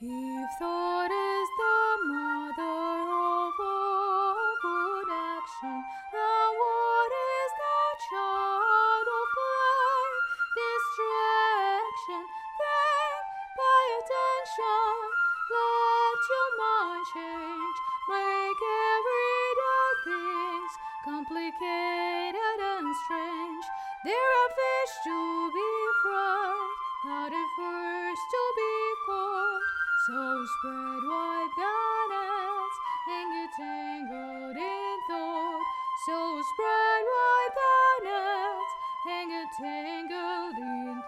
If thought is the mother of all good action, then what is the child of play? Distraction, think, pay attention, let your mind change, make everyday things complicated and strange. There are fish to be fried, not at first to be. So spread wide the nets and get tangled in thought. So spread wide the nets and get tangled in